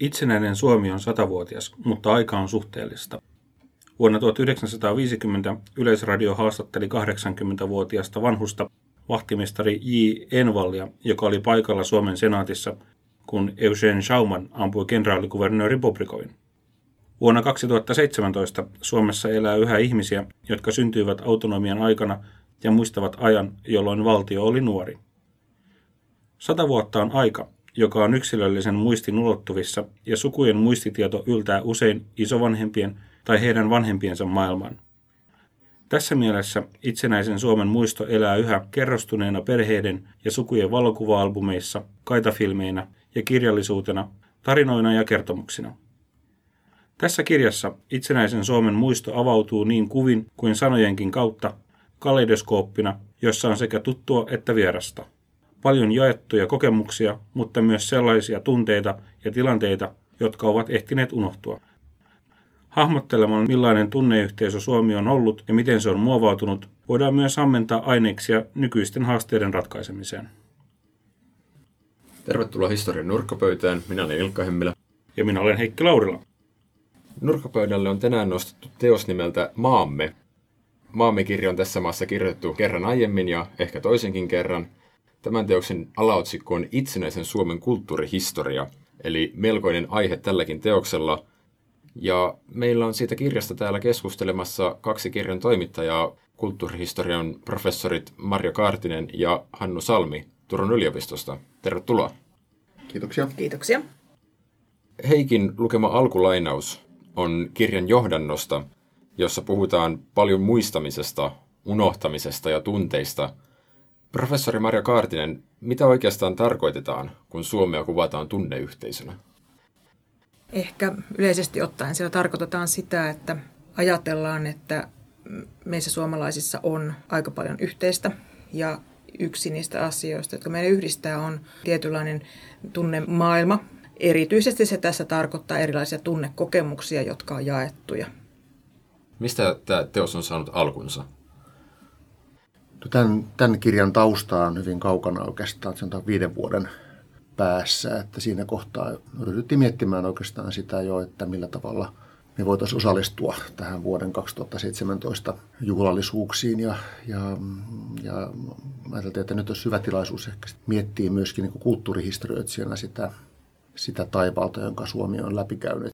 Itsenäinen Suomi on satavuotias, mutta aika on suhteellista. Vuonna 1950 Yleisradio haastatteli 80-vuotiasta vanhusta vahtimestari J. Envallia, joka oli paikalla Suomen senaatissa, kun Eugene Schauman ampui kenraalikuvernööri Bobrikovin. Vuonna 2017 Suomessa elää yhä ihmisiä, jotka syntyivät autonomian aikana ja muistavat ajan, jolloin valtio oli nuori. Sata vuotta on aika, joka on yksilöllisen muistin ulottuvissa ja sukujen muistitieto yltää usein isovanhempien tai heidän vanhempiensa maailmaan. Tässä mielessä itsenäisen Suomen muisto elää yhä kerrostuneena perheiden ja sukujen valokuva-albumeissa, kaitafilmeinä ja kirjallisuutena, tarinoina ja kertomuksina. Tässä kirjassa itsenäisen Suomen muisto avautuu niin kuvin kuin sanojenkin kautta kaleidoskooppina, jossa on sekä tuttua että vierasta. Paljon jaettuja kokemuksia, mutta myös sellaisia tunteita ja tilanteita, jotka ovat ehtineet unohtua. Hahmottelemaan, millainen tunneyhteisö Suomi on ollut ja miten se on muovautunut, voidaan myös ammentaa aineeksia nykyisten haasteiden ratkaisemiseen. Tervetuloa historian nurkkapöytään. Minä olen Ilkka Hemmilä. Ja minä olen Heikki Laurila. Nurkkapöydälle on tänään nostettu teos nimeltä Maamme. Maamme-kirja on tässä maassa kirjoitettu kerran aiemmin ja ehkä toisenkin kerran. Tämän teoksen alaotsikko on Itsenäisen Suomen kulttuurihistoria, eli melkoinen aihe tälläkin teoksella. Ja meillä on siitä kirjasta täällä keskustelemassa kaksi kirjan toimittajaa, kulttuurihistorian professorit Marjo Kaartinen ja Hannu Salmi Turun yliopistosta. Tervetuloa. Kiitoksia. Kiitoksia. Heikin lukema alkulainaus on kirjan johdannosta, jossa puhutaan paljon muistamisesta, unohtamisesta ja tunteista. Professori Maria Kaartinen, mitä oikeastaan tarkoitetaan, kun Suomea kuvataan tunneyhteisönä? Ehkä yleisesti ottaen siellä tarkoitetaan sitä, että ajatellaan, että meissä suomalaisissa on aika paljon yhteistä ja yksi niistä asioista, jotka meidän yhdistää, on tietynlainen tunnemaailma, Erityisesti se tässä tarkoittaa erilaisia tunnekokemuksia, jotka on jaettuja. Mistä tämä teos on saanut alkunsa? Tämän, tämän kirjan tausta on hyvin kaukana oikeastaan, on viiden vuoden päässä, että siinä kohtaa ryhdyttiin miettimään oikeastaan sitä jo, että millä tavalla me voitaisiin osallistua tähän vuoden 2017 juhlallisuuksiin ja, ja, ja ajateltiin, että nyt olisi hyvä tilaisuus ehkä miettiä myöskin niin kulttuurihistorioitsijana sitä sitä taipaalta, jonka Suomi on läpikäynyt.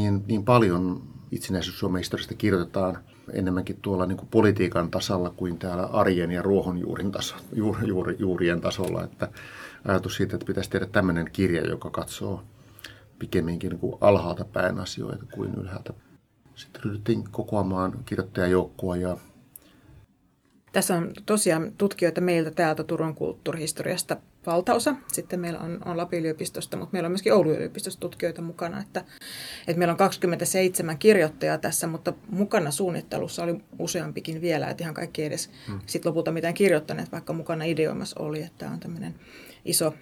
Niin, niin paljon itsenäisyys Suomen historiasta kirjoitetaan enemmänkin tuolla niin kuin politiikan tasalla kuin täällä arjen ja ruohonjuurin taso, juur, juur, tasolla. Että ajatus siitä, että pitäisi tehdä tämmöinen kirja, joka katsoo pikemminkin niin kuin alhaalta päin asioita kuin ylhäältä. Sitten ryhdyttiin kokoamaan kirjoittajajoukkoa ja tässä on tosiaan tutkijoita meiltä täältä Turun kulttuurihistoriasta valtaosa. Sitten meillä on, on Lapin yliopistosta, mutta meillä on myöskin Oulun yliopistosta tutkijoita mukana. Että, että meillä on 27 kirjoittajaa tässä, mutta mukana suunnittelussa oli useampikin vielä, että ihan kaikki edes hmm. sit lopulta mitään kirjoittaneet, vaikka mukana ideoimassa oli, että tämä on tämmöinen iso,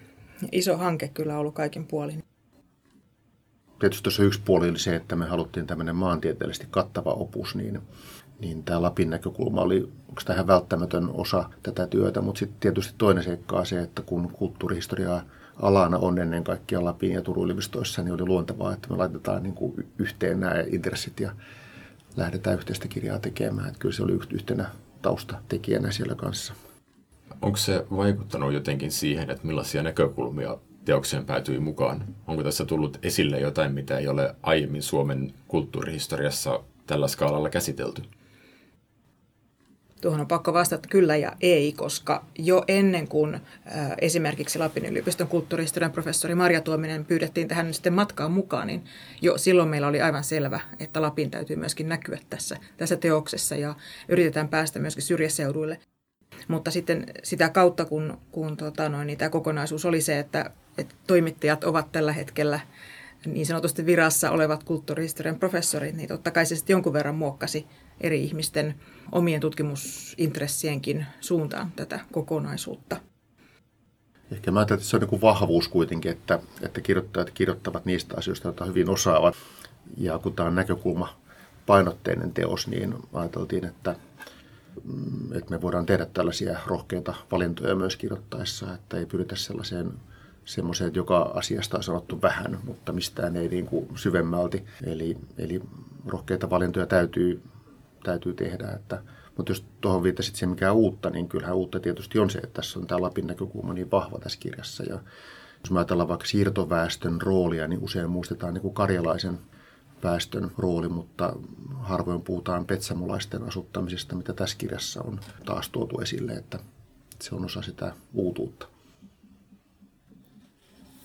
iso hanke kyllä ollut kaikin puolin. Tietysti tuossa yksi puoli oli se, että me haluttiin tämmöinen maantieteellisesti kattava opus, niin niin tämä Lapin näkökulma oli tähän välttämätön osa tätä työtä, mutta sitten tietysti toinen seikka on se, että kun kulttuurihistoriaa alana on ennen kaikkea Lapin ja Turun yliopistoissa, niin oli luontevaa, että me laitetaan niin kuin yhteen nämä intressit ja lähdetään yhteistä kirjaa tekemään. Että kyllä se oli yhtenä taustatekijänä siellä kanssa. Onko se vaikuttanut jotenkin siihen, että millaisia näkökulmia teokseen päätyi mukaan? Onko tässä tullut esille jotain, mitä ei ole aiemmin Suomen kulttuurihistoriassa tällä skaalalla käsitelty? Tuohon on pakko vastata kyllä ja ei, koska jo ennen kuin esimerkiksi Lapin yliopiston kulttuurihistorian professori Marja Tuominen pyydettiin tähän sitten matkaan mukaan, niin jo silloin meillä oli aivan selvä, että Lapin täytyy myöskin näkyä tässä, tässä teoksessa ja yritetään päästä myöskin syrjäseuduille. Mutta sitten sitä kautta, kun, kun tota noin, niin tämä kokonaisuus oli se, että, että toimittajat ovat tällä hetkellä niin sanotusti virassa olevat kulttuurihistorian professorit, niin totta kai se sitten jonkun verran muokkasi eri ihmisten omien tutkimusintressienkin suuntaan tätä kokonaisuutta. Ehkä mä ajattelen, että se on niin vahvuus kuitenkin, että, että kirjoittajat kirjoittavat niistä asioista, joita hyvin osaavat. Ja kun tämä on näkökulma painotteinen teos, niin ajateltiin, että, mm, että me voidaan tehdä tällaisia rohkeita valintoja myös kirjoittaessa, että ei pyritä sellaiseen semmoisia, että joka asiasta on sanottu vähän, mutta mistään ei niin kuin syvemmälti. Eli, eli rohkeita valintoja täytyy, täytyy tehdä. Että, mutta jos tuohon viittasit siihen, mikä on uutta, niin kyllähän uutta tietysti on se, että tässä on tämä Lapin näkökulma niin vahva tässä kirjassa. Ja jos me ajatellaan vaikka siirtoväestön roolia, niin usein muistetaan niin kuin karjalaisen väestön rooli, mutta harvoin puhutaan petsamolaisten asuttamisesta, mitä tässä kirjassa on taas tuotu esille, että se on osa sitä uutuutta.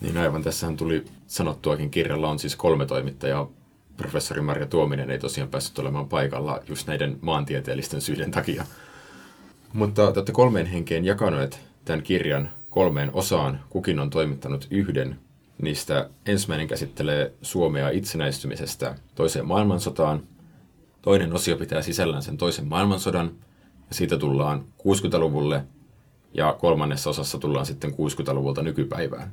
Niin aivan, tässähän tuli sanottuakin kirjalla on siis kolme toimittajaa. Professori Marja Tuominen ei tosiaan päässyt olemaan paikalla just näiden maantieteellisten syiden takia. Mutta te olette kolmeen henkeen jakaneet tämän kirjan kolmeen osaan. Kukin on toimittanut yhden. Niistä ensimmäinen käsittelee Suomea itsenäistymisestä toiseen maailmansotaan. Toinen osio pitää sisällään sen toisen maailmansodan. Ja siitä tullaan 60-luvulle. Ja kolmannessa osassa tullaan sitten 60-luvulta nykypäivään.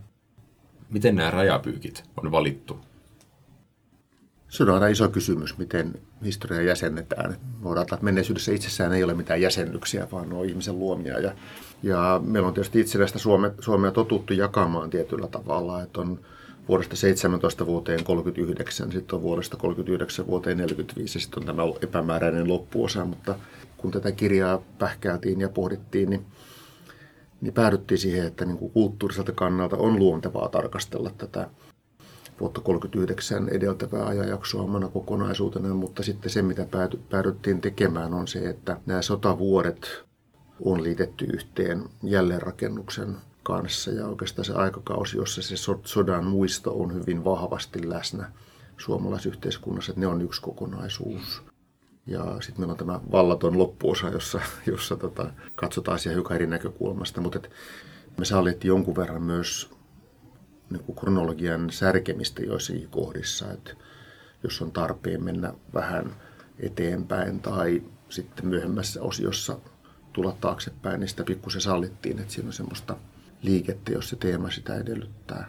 Miten nämä rajapyykit on valittu? Se on aina iso kysymys, miten historia jäsennetään. Voidaan että menneisyydessä itsessään ei ole mitään jäsennyksiä, vaan on ihmisen luomia. Ja, ja meillä on tietysti itsenäistä Suomea, Suomea totuttu jakamaan tietyllä tavalla, että on vuodesta 17 vuoteen 39, sitten on vuodesta 39 vuoteen 45 ja sitten on tämä epämääräinen loppuosa, mutta kun tätä kirjaa pähkäiltiin ja pohdittiin, niin niin päädyttiin siihen, että niin kuin kulttuuriselta kannalta on luontevaa tarkastella tätä vuotta 39 edeltävää ajanjaksoa omana kokonaisuutena, mutta sitten se, mitä päädyttiin tekemään, on se, että nämä sotavuodet on liitetty yhteen jälleenrakennuksen kanssa ja oikeastaan se aikakausi, jossa se sodan muisto on hyvin vahvasti läsnä suomalaisyhteiskunnassa, että ne on yksi kokonaisuus. Ja sitten meillä on tämä vallaton loppuosa, jossa, jossa tota, katsotaan asiaa hiukan eri näkökulmasta. Mutta me sallittiin jonkun verran myös niin kuin kronologian särkemistä joissakin kohdissa. Että jos on tarpeen mennä vähän eteenpäin tai sitten myöhemmässä osiossa tulla taaksepäin, niin sitä pikkusen sallittiin, että siinä on semmoista liikettä, jos se teema sitä edellyttää.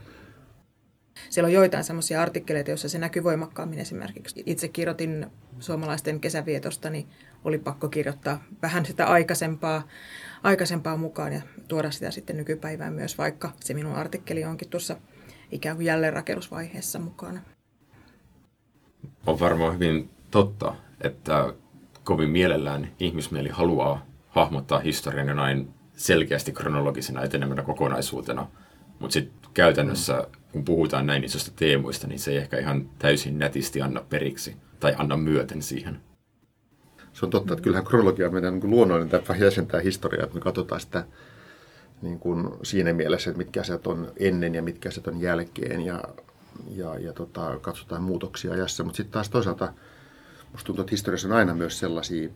Siellä on joitain semmoisia artikkeleita, joissa se näkyy voimakkaammin esimerkiksi. Itse kirjoitin suomalaisten kesävietosta, niin oli pakko kirjoittaa vähän sitä aikaisempaa, aikaisempaa mukaan ja tuoda sitä sitten nykypäivään myös, vaikka se minun artikkeli onkin tuossa ikään kuin jälleenrakennusvaiheessa mukana. On varmaan hyvin totta, että kovin mielellään ihmismieli haluaa hahmottaa historian jonain selkeästi kronologisena etenemänä kokonaisuutena, mutta sitten käytännössä kun puhutaan näin isosta teemoista, niin se ei ehkä ihan täysin nätisti anna periksi tai anna myöten siihen. Se on totta, että kyllähän kronologia on meidän niin luonnollinen tapa jäsentää historiaa, että me katsotaan sitä niin kuin siinä mielessä, että mitkä asiat on ennen ja mitkä asiat on jälkeen ja, ja, ja tota, katsotaan muutoksia ajassa. Mutta sitten taas toisaalta musta tuntuu, että historiassa on aina myös sellaisia,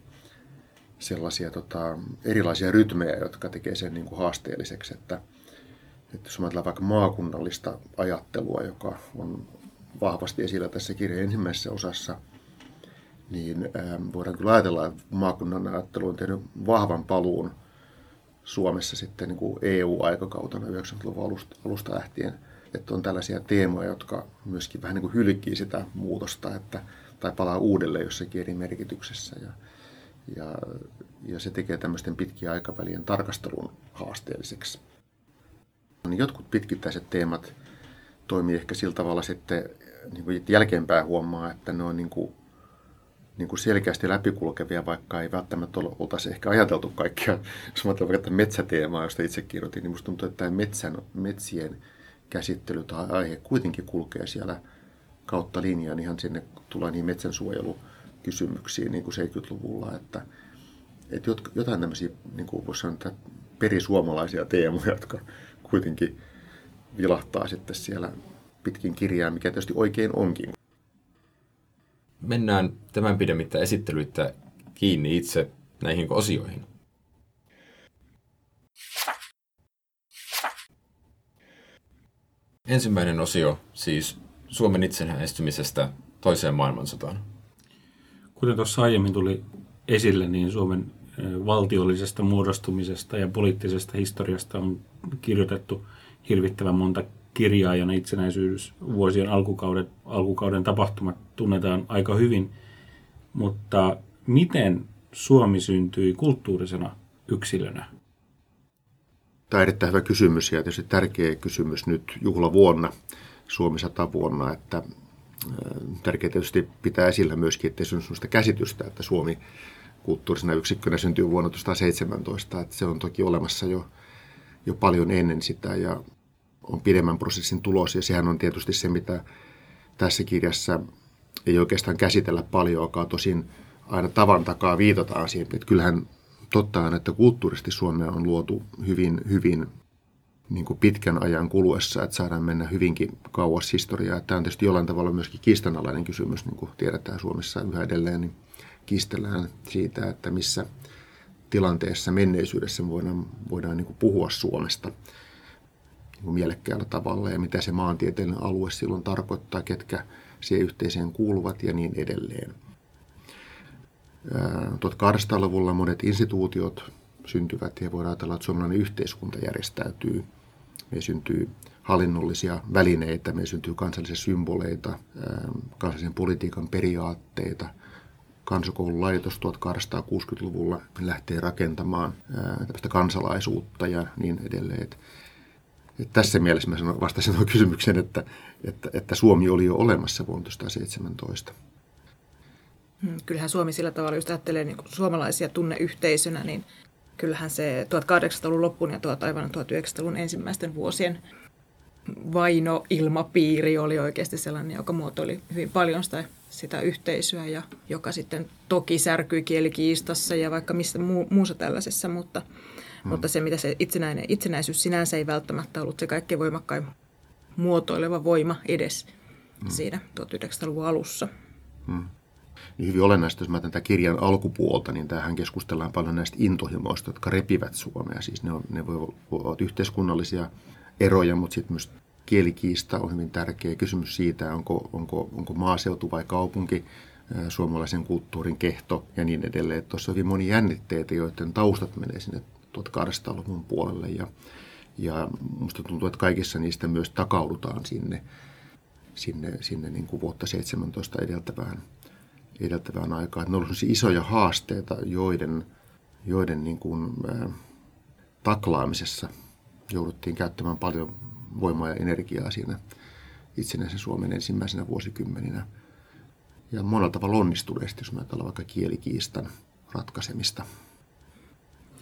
sellaisia tota, erilaisia rytmejä, jotka tekee sen niin kuin haasteelliseksi, että – että jos ajatellaan vaikka maakunnallista ajattelua, joka on vahvasti esillä tässä kirjan ensimmäisessä osassa, niin ähm, voidaan kyllä ajatella, että maakunnan ajattelu on tehnyt vahvan paluun Suomessa sitten niin kuin EU-aikakautena 90-luvun alusta, alusta lähtien. Että on tällaisia teemoja, jotka myöskin vähän niin kuin hylkii sitä muutosta, että, tai palaa uudelleen jossakin eri merkityksessä. Ja, ja, ja se tekee tämmöisten pitkien aikavälien tarkastelun haasteelliseksi. Niin jotkut pitkittäiset teemat toimii ehkä sillä tavalla sitten niin kuin jälkeenpäin huomaa, että ne on niin kuin, niin kuin selkeästi läpikulkevia, vaikka ei välttämättä ole, oltaisi ehkä ajateltu kaikkia. Jos ajatellaan vaikka metsäteemaa, josta itse kirjoitin, niin minusta tuntuu, että tämä metsän, metsien käsittely tai aihe kuitenkin kulkee siellä kautta linjan ihan sinne tulee niin metsänsuojelukysymyksiin niin kuin 70-luvulla, että, että jotain tämmöisiä, niin kuin voisi sanoa, perisuomalaisia teemoja, jotka kuitenkin vilahtaa sitten siellä pitkin kirjaa, mikä tietysti oikein onkin. Mennään tämän pidemmittä esittelyitä kiinni itse näihin osioihin. Ensimmäinen osio siis Suomen itsenäistymisestä toiseen maailmansotaan. Kuten tuossa aiemmin tuli esille, niin Suomen valtiollisesta muodostumisesta ja poliittisesta historiasta on kirjoitettu hirvittävän monta kirjaa ja ne itsenäisyysvuosien alkukauden, alkukauden tapahtumat tunnetaan aika hyvin. Mutta miten Suomi syntyi kulttuurisena yksilönä? Tämä on erittäin hyvä kysymys ja tietysti tärkeä kysymys nyt juhlavuonna, Suomi 100 vuonna, että tärkeää tietysti pitää esillä myöskin, että ei sellaista käsitystä, että Suomi kulttuurisena yksikkönä syntyy vuonna 1917, että se on toki olemassa jo, jo paljon ennen sitä ja on pidemmän prosessin tulos ja sehän on tietysti se, mitä tässä kirjassa ei oikeastaan käsitellä paljoakaan, tosin aina tavan takaa viitataan siihen, että kyllähän totta on, että kulttuurisesti Suomea on luotu hyvin, hyvin niin kuin pitkän ajan kuluessa, että saadaan mennä hyvinkin kauas historiaa. Tämä on tietysti jollain tavalla myöskin kiistanalainen kysymys, niin kuin tiedetään Suomessa yhä edelleen, niin kiistellään siitä, että missä tilanteessa menneisyydessä voidaan, voidaan niin kuin puhua Suomesta mielekkäällä tavalla ja mitä se maantieteellinen alue silloin tarkoittaa, ketkä siihen yhteiseen kuuluvat ja niin edelleen. 1800-luvulla monet instituutiot syntyvät ja voidaan ajatella, että suomalainen yhteiskunta järjestäytyy. Me syntyy hallinnollisia välineitä, me syntyy kansallisia symboleita, kansallisen politiikan periaatteita. Kansakoululaitos 1860-luvulla lähtee rakentamaan tällaista kansalaisuutta ja niin edelleen. Tässä mielessä mä vastasin tuon kysymyksen, että, että, että Suomi oli jo olemassa vuonna 1917. Hmm, kyllähän Suomi sillä tavalla, jos ajattelee niin suomalaisia tunneyhteisönä, niin kyllähän se 1800-luvun loppuun ja tuot aivan 1900-luvun ensimmäisten vuosien vaino-ilmapiiri oli oikeasti sellainen, joka muotoili hyvin paljon sitä, sitä yhteisöä ja joka sitten toki särkyi kielikiistassa ja vaikka missä muu, muussa tällaisessa, mutta, hmm. mutta se mitä se itsenäinen, itsenäisyys sinänsä ei välttämättä ollut se kaikkein voimakkain muotoileva voima edes hmm. siinä 1900-luvun alussa. Hmm niin hyvin olennaista, jos mä tätä kirjan alkupuolta, niin tähän keskustellaan paljon näistä intohimoista, jotka repivät Suomea. Siis ne, on, ne voivat yhteiskunnallisia eroja, mutta sitten myös kielikiista on hyvin tärkeä kysymys siitä, onko, onko, onko maaseutu vai kaupunki suomalaisen kulttuurin kehto ja niin edelleen. Tuossa on hyvin moni jännitteitä, joiden taustat menee sinne 1800-luvun puolelle ja, ja musta tuntuu, että kaikissa niistä myös takaudutaan sinne, sinne, sinne niin kuin vuotta 17 edeltävään edeltävään aikaan. Ne olivat isoja haasteita, joiden, joiden niin kuin, ää, taklaamisessa jouduttiin käyttämään paljon voimaa ja energiaa siinä itsenäisen Suomen ensimmäisenä vuosikymmeninä. Ja monella tavalla onnistuneesti, jos ajatellaan vaikka kielikiistan ratkaisemista.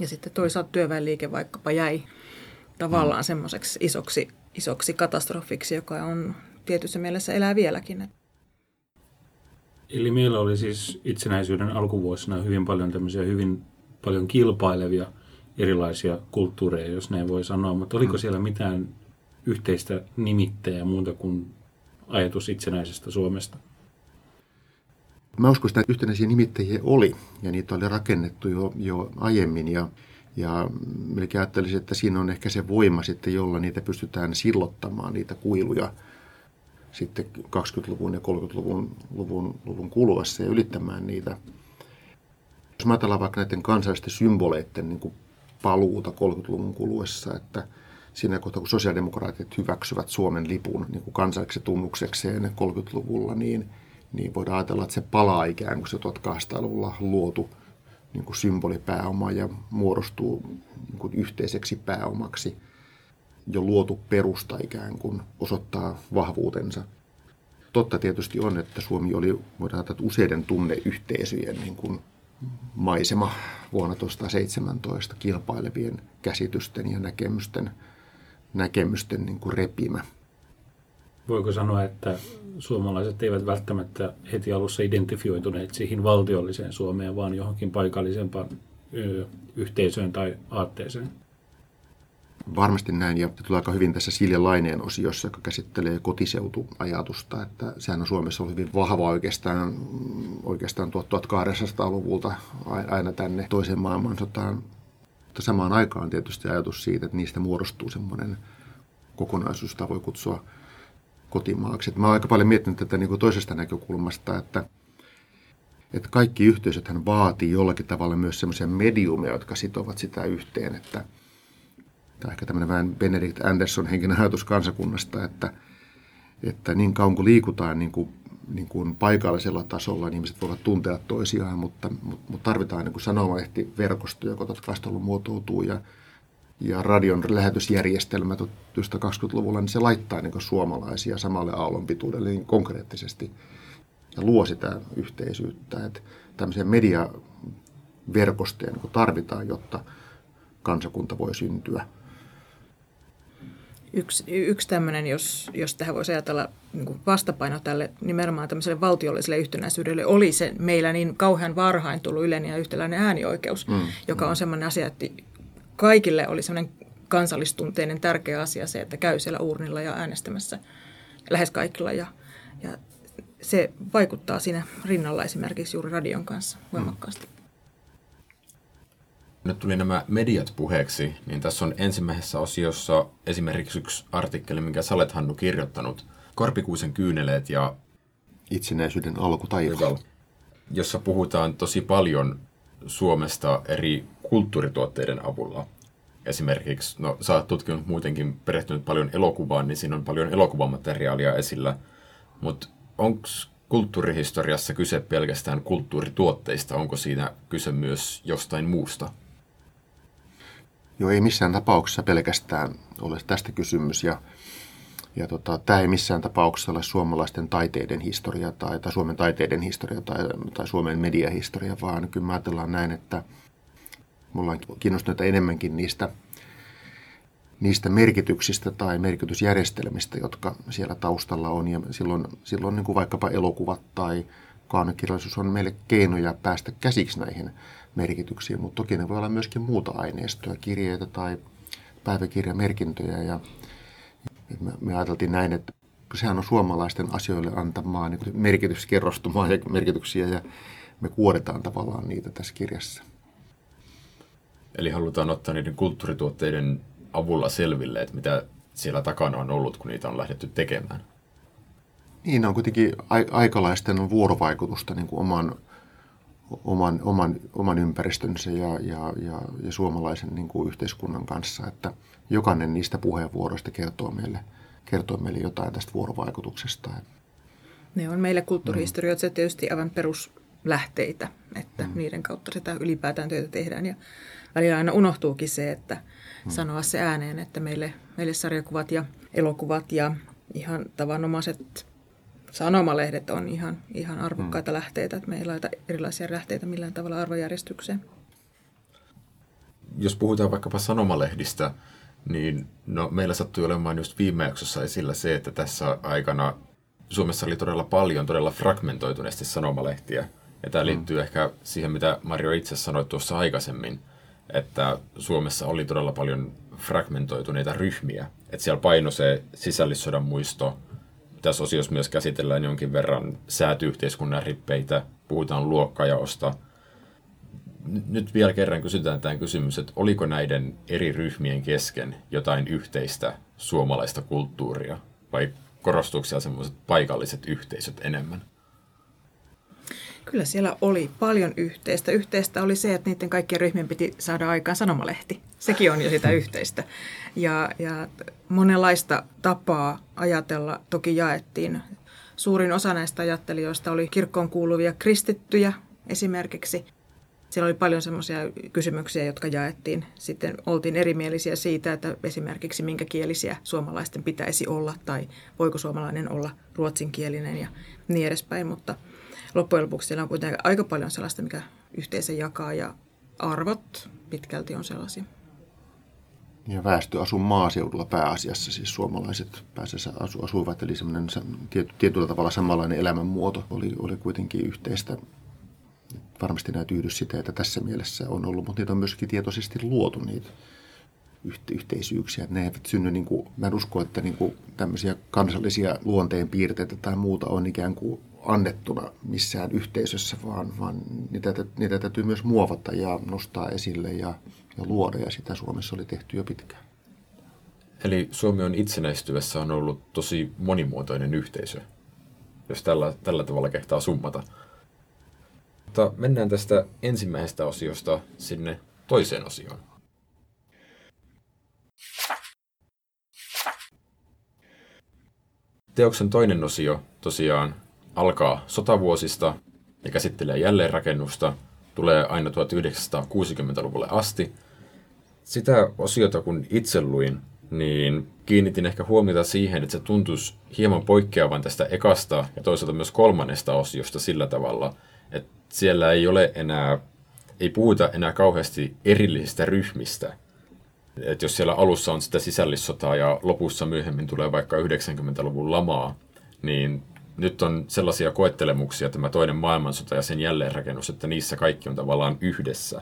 Ja sitten toisaalta työväenliike vaikkapa jäi tavallaan mm. semmoiseksi isoksi, isoksi katastrofiksi, joka on tietyssä mielessä elää vieläkin. Eli meillä oli siis itsenäisyyden alkuvuosina hyvin paljon tämmöisiä hyvin paljon kilpailevia erilaisia kulttuureja, jos näin voi sanoa, mutta oliko mm. siellä mitään yhteistä nimittäjää muuta kuin ajatus itsenäisestä Suomesta? Mä uskon, että yhtenäisiä nimittäjiä oli ja niitä oli rakennettu jo, jo aiemmin ja, ja melkein ajattelisin, että siinä on ehkä se voima sitten, jolla niitä pystytään sillottamaan, niitä kuiluja – sitten 20-luvun ja 30-luvun luvun, luvun kuluessa ja ylittämään niitä. Jos mä ajatellaan vaikka näiden kansallisten symboleiden niin kuin paluuta 30-luvun kuluessa, että siinä kohtaa kun sosiaalidemokraatit hyväksyvät Suomen lipun niin kuin kansalliseksi tunnuksekseen 30-luvulla, niin, niin voidaan ajatella, että se palaa ikään kuin se 1800-luvulla luotu niin kuin symbolipääoma ja muodostuu niin kuin yhteiseksi pääomaksi – jo luotu perusta ikään kuin osoittaa vahvuutensa. Totta tietysti on, että Suomi oli voidaan että useiden tunneyhteisöjen niin kuin maisema vuonna 1917 kilpailevien käsitysten ja näkemysten, näkemysten niin kuin repimä. Voiko sanoa, että suomalaiset eivät välttämättä heti alussa identifioituneet siihen valtiolliseen Suomeen, vaan johonkin paikallisempaan yhteisöön tai aatteeseen? Varmasti näin, ja tulee aika hyvin tässä Silja Laineen osiossa, joka käsittelee kotiseutuajatusta, että sehän on Suomessa ollut hyvin vahva oikeastaan, oikeastaan 1800-luvulta aina tänne toiseen maailmansotaan. Mutta samaan aikaan tietysti ajatus siitä, että niistä muodostuu semmoinen kokonaisuus, jota voi kutsua kotimaaksi. Et mä oon aika paljon miettinyt tätä niin kuin toisesta näkökulmasta, että, että kaikki yhteisöt vaatii jollakin tavalla myös semmoisia mediumeja, jotka sitovat sitä yhteen, että – Tämä ehkä tämmöinen vähän Benedict Anderson henkinen ajatus kansakunnasta, että, että niin kauan kuin liikutaan niin kuin, niin kuin paikallisella tasolla, niin ihmiset voivat tuntea toisiaan, mutta, mutta, tarvitaan niin sanomalehtiverkosto, joka 2000 muotoutuu ja ja radion lähetysjärjestelmä 1920-luvulla, niin se laittaa niin suomalaisia samalle aallonpituudelle niin konkreettisesti ja luo sitä yhteisyyttä. Että tämmöisiä mediaverkostoja niin tarvitaan, jotta kansakunta voi syntyä. Yksi, yksi tämmöinen, jos, jos tähän voisi ajatella niin vastapaino tälle nimenomaan tämmöiselle valtiolliselle yhtenäisyydelle, oli se meillä niin kauhean varhain tullut yleinen ja yhtäläinen äänioikeus, mm, joka on semmoinen asia, että kaikille oli semmoinen kansallistunteinen tärkeä asia se, että käy siellä urnilla ja äänestämässä lähes kaikilla. Ja, ja se vaikuttaa siinä rinnalla esimerkiksi juuri radion kanssa voimakkaasti. Mm. Nyt tuli nämä mediat puheeksi, niin tässä on ensimmäisessä osiossa esimerkiksi yksi artikkeli, minkä sä olet Hannu kirjoittanut, Korpikuusen kyyneleet ja itsenäisyyden alku jossa puhutaan tosi paljon Suomesta eri kulttuurituotteiden avulla. Esimerkiksi, no sä oot tutkinut muutenkin, perehtynyt paljon elokuvaan, niin siinä on paljon elokuvamateriaalia esillä, mutta onko kulttuurihistoriassa kyse pelkästään kulttuurituotteista, onko siinä kyse myös jostain muusta? Joo, ei missään tapauksessa pelkästään ole tästä kysymys. Ja, ja tota, tämä ei missään tapauksessa ole suomalaisten taiteiden historia tai, tai Suomen taiteiden historia tai, tai Suomen mediahistoria, vaan kyllä me ajatellaan näin, että mulla on kiinnostunut enemmänkin niistä, niistä merkityksistä tai merkitysjärjestelmistä, jotka siellä taustalla on. Ja silloin, silloin niin kuin vaikkapa elokuvat tai kaanokirjallisuus on meille keinoja päästä käsiksi näihin merkityksiin, mutta toki ne voi olla myöskin muuta aineistoa, kirjeitä tai päiväkirjamerkintöjä. Ja me, me ajateltiin näin, että sehän on suomalaisten asioille antamaa niin merkityskerrostumaa ja merkityksiä ja me kuoretaan tavallaan niitä tässä kirjassa. Eli halutaan ottaa niiden kulttuurituotteiden avulla selville, että mitä siellä takana on ollut, kun niitä on lähdetty tekemään. Niin, on kuitenkin aikalaisten vuorovaikutusta niin kuin oman oman, oman, oman ympäristönsä ja, ja, ja, ja suomalaisen niin kuin yhteiskunnan kanssa, että jokainen niistä puheenvuoroista kertoo meille, kertoo meille jotain tästä vuorovaikutuksesta. Ne on meille kulttuurihistorioita mm. tietysti aivan peruslähteitä, että mm. niiden kautta sitä ylipäätään työtä tehdään ja välillä aina unohtuukin se, että mm. sanoa se ääneen, että meille, meille sarjakuvat ja elokuvat ja ihan tavanomaiset sanomalehdet on ihan, ihan arvokkaita hmm. lähteitä, että me ei laita erilaisia lähteitä millään tavalla arvojärjestykseen. Jos puhutaan vaikkapa sanomalehdistä, niin no, meillä sattui olemaan just viime jaksossa esillä se, että tässä aikana Suomessa oli todella paljon todella fragmentoituneesti sanomalehtiä. Ja tämä liittyy hmm. ehkä siihen, mitä Mario itse sanoi tuossa aikaisemmin, että Suomessa oli todella paljon fragmentoituneita ryhmiä. Että siellä paino se sisällissodan muisto, tässä osiossa myös käsitellään jonkin verran säätyyhteiskunnan rippeitä, puhutaan luokkajaosta. Nyt vielä kerran kysytään tämän kysymys, että oliko näiden eri ryhmien kesken jotain yhteistä suomalaista kulttuuria vai korostuuko siellä semmoiset paikalliset yhteisöt enemmän? Kyllä siellä oli paljon yhteistä. Yhteistä oli se, että niiden kaikkien ryhmien piti saada aikaan sanomalehti. Sekin on jo sitä yhteistä. Ja, ja monenlaista tapaa ajatella toki jaettiin. Suurin osa näistä ajattelijoista oli kirkkoon kuuluvia kristittyjä esimerkiksi. Siellä oli paljon semmoisia kysymyksiä, jotka jaettiin. Sitten oltiin erimielisiä siitä, että esimerkiksi minkä kielisiä suomalaisten pitäisi olla tai voiko suomalainen olla ruotsinkielinen ja niin edespäin. Mutta loppujen lopuksi siellä on kuitenkin aika paljon sellaista, mikä yhteisö jakaa ja arvot pitkälti on sellaisia. Ja väestö asuu maaseudulla pääasiassa, siis suomalaiset pääasiassa asu, asuivat, eli semmoinen tiety, tietyllä tavalla samanlainen elämänmuoto oli, oli kuitenkin yhteistä. Varmasti näitä yhdy sitä, että tässä mielessä on ollut, mutta niitä on myöskin tietoisesti luotu niitä yhteisyyksiä. Ne eivät synny, niin kuin, mä en usko, että niin kuin tämmöisiä kansallisia luonteen piirteitä tai muuta on ikään kuin annettuna missään yhteisössä, vaan, vaan niitä, niitä täytyy myös muovata ja nostaa esille ja, ja luoda, ja sitä Suomessa oli tehty jo pitkään. Eli Suomi on itsenäistyessä on ollut tosi monimuotoinen yhteisö, jos tällä, tällä tavalla kehtaa summata. Mutta mennään tästä ensimmäisestä osiosta sinne toiseen osioon. Teoksen toinen osio tosiaan alkaa sotavuosista ja käsittelee jälleenrakennusta, tulee aina 1960-luvulle asti. Sitä osiota kun itse luin, niin kiinnitin ehkä huomiota siihen, että se tuntuisi hieman poikkeavan tästä ekasta ja toisaalta myös kolmannesta osiosta sillä tavalla, että siellä ei ole enää, ei puhuta enää kauheasti erillisistä ryhmistä. Että jos siellä alussa on sitä sisällissotaa ja lopussa myöhemmin tulee vaikka 90-luvun lamaa, niin nyt on sellaisia koettelemuksia, tämä toinen maailmansota ja sen jälleenrakennus, että niissä kaikki on tavallaan yhdessä.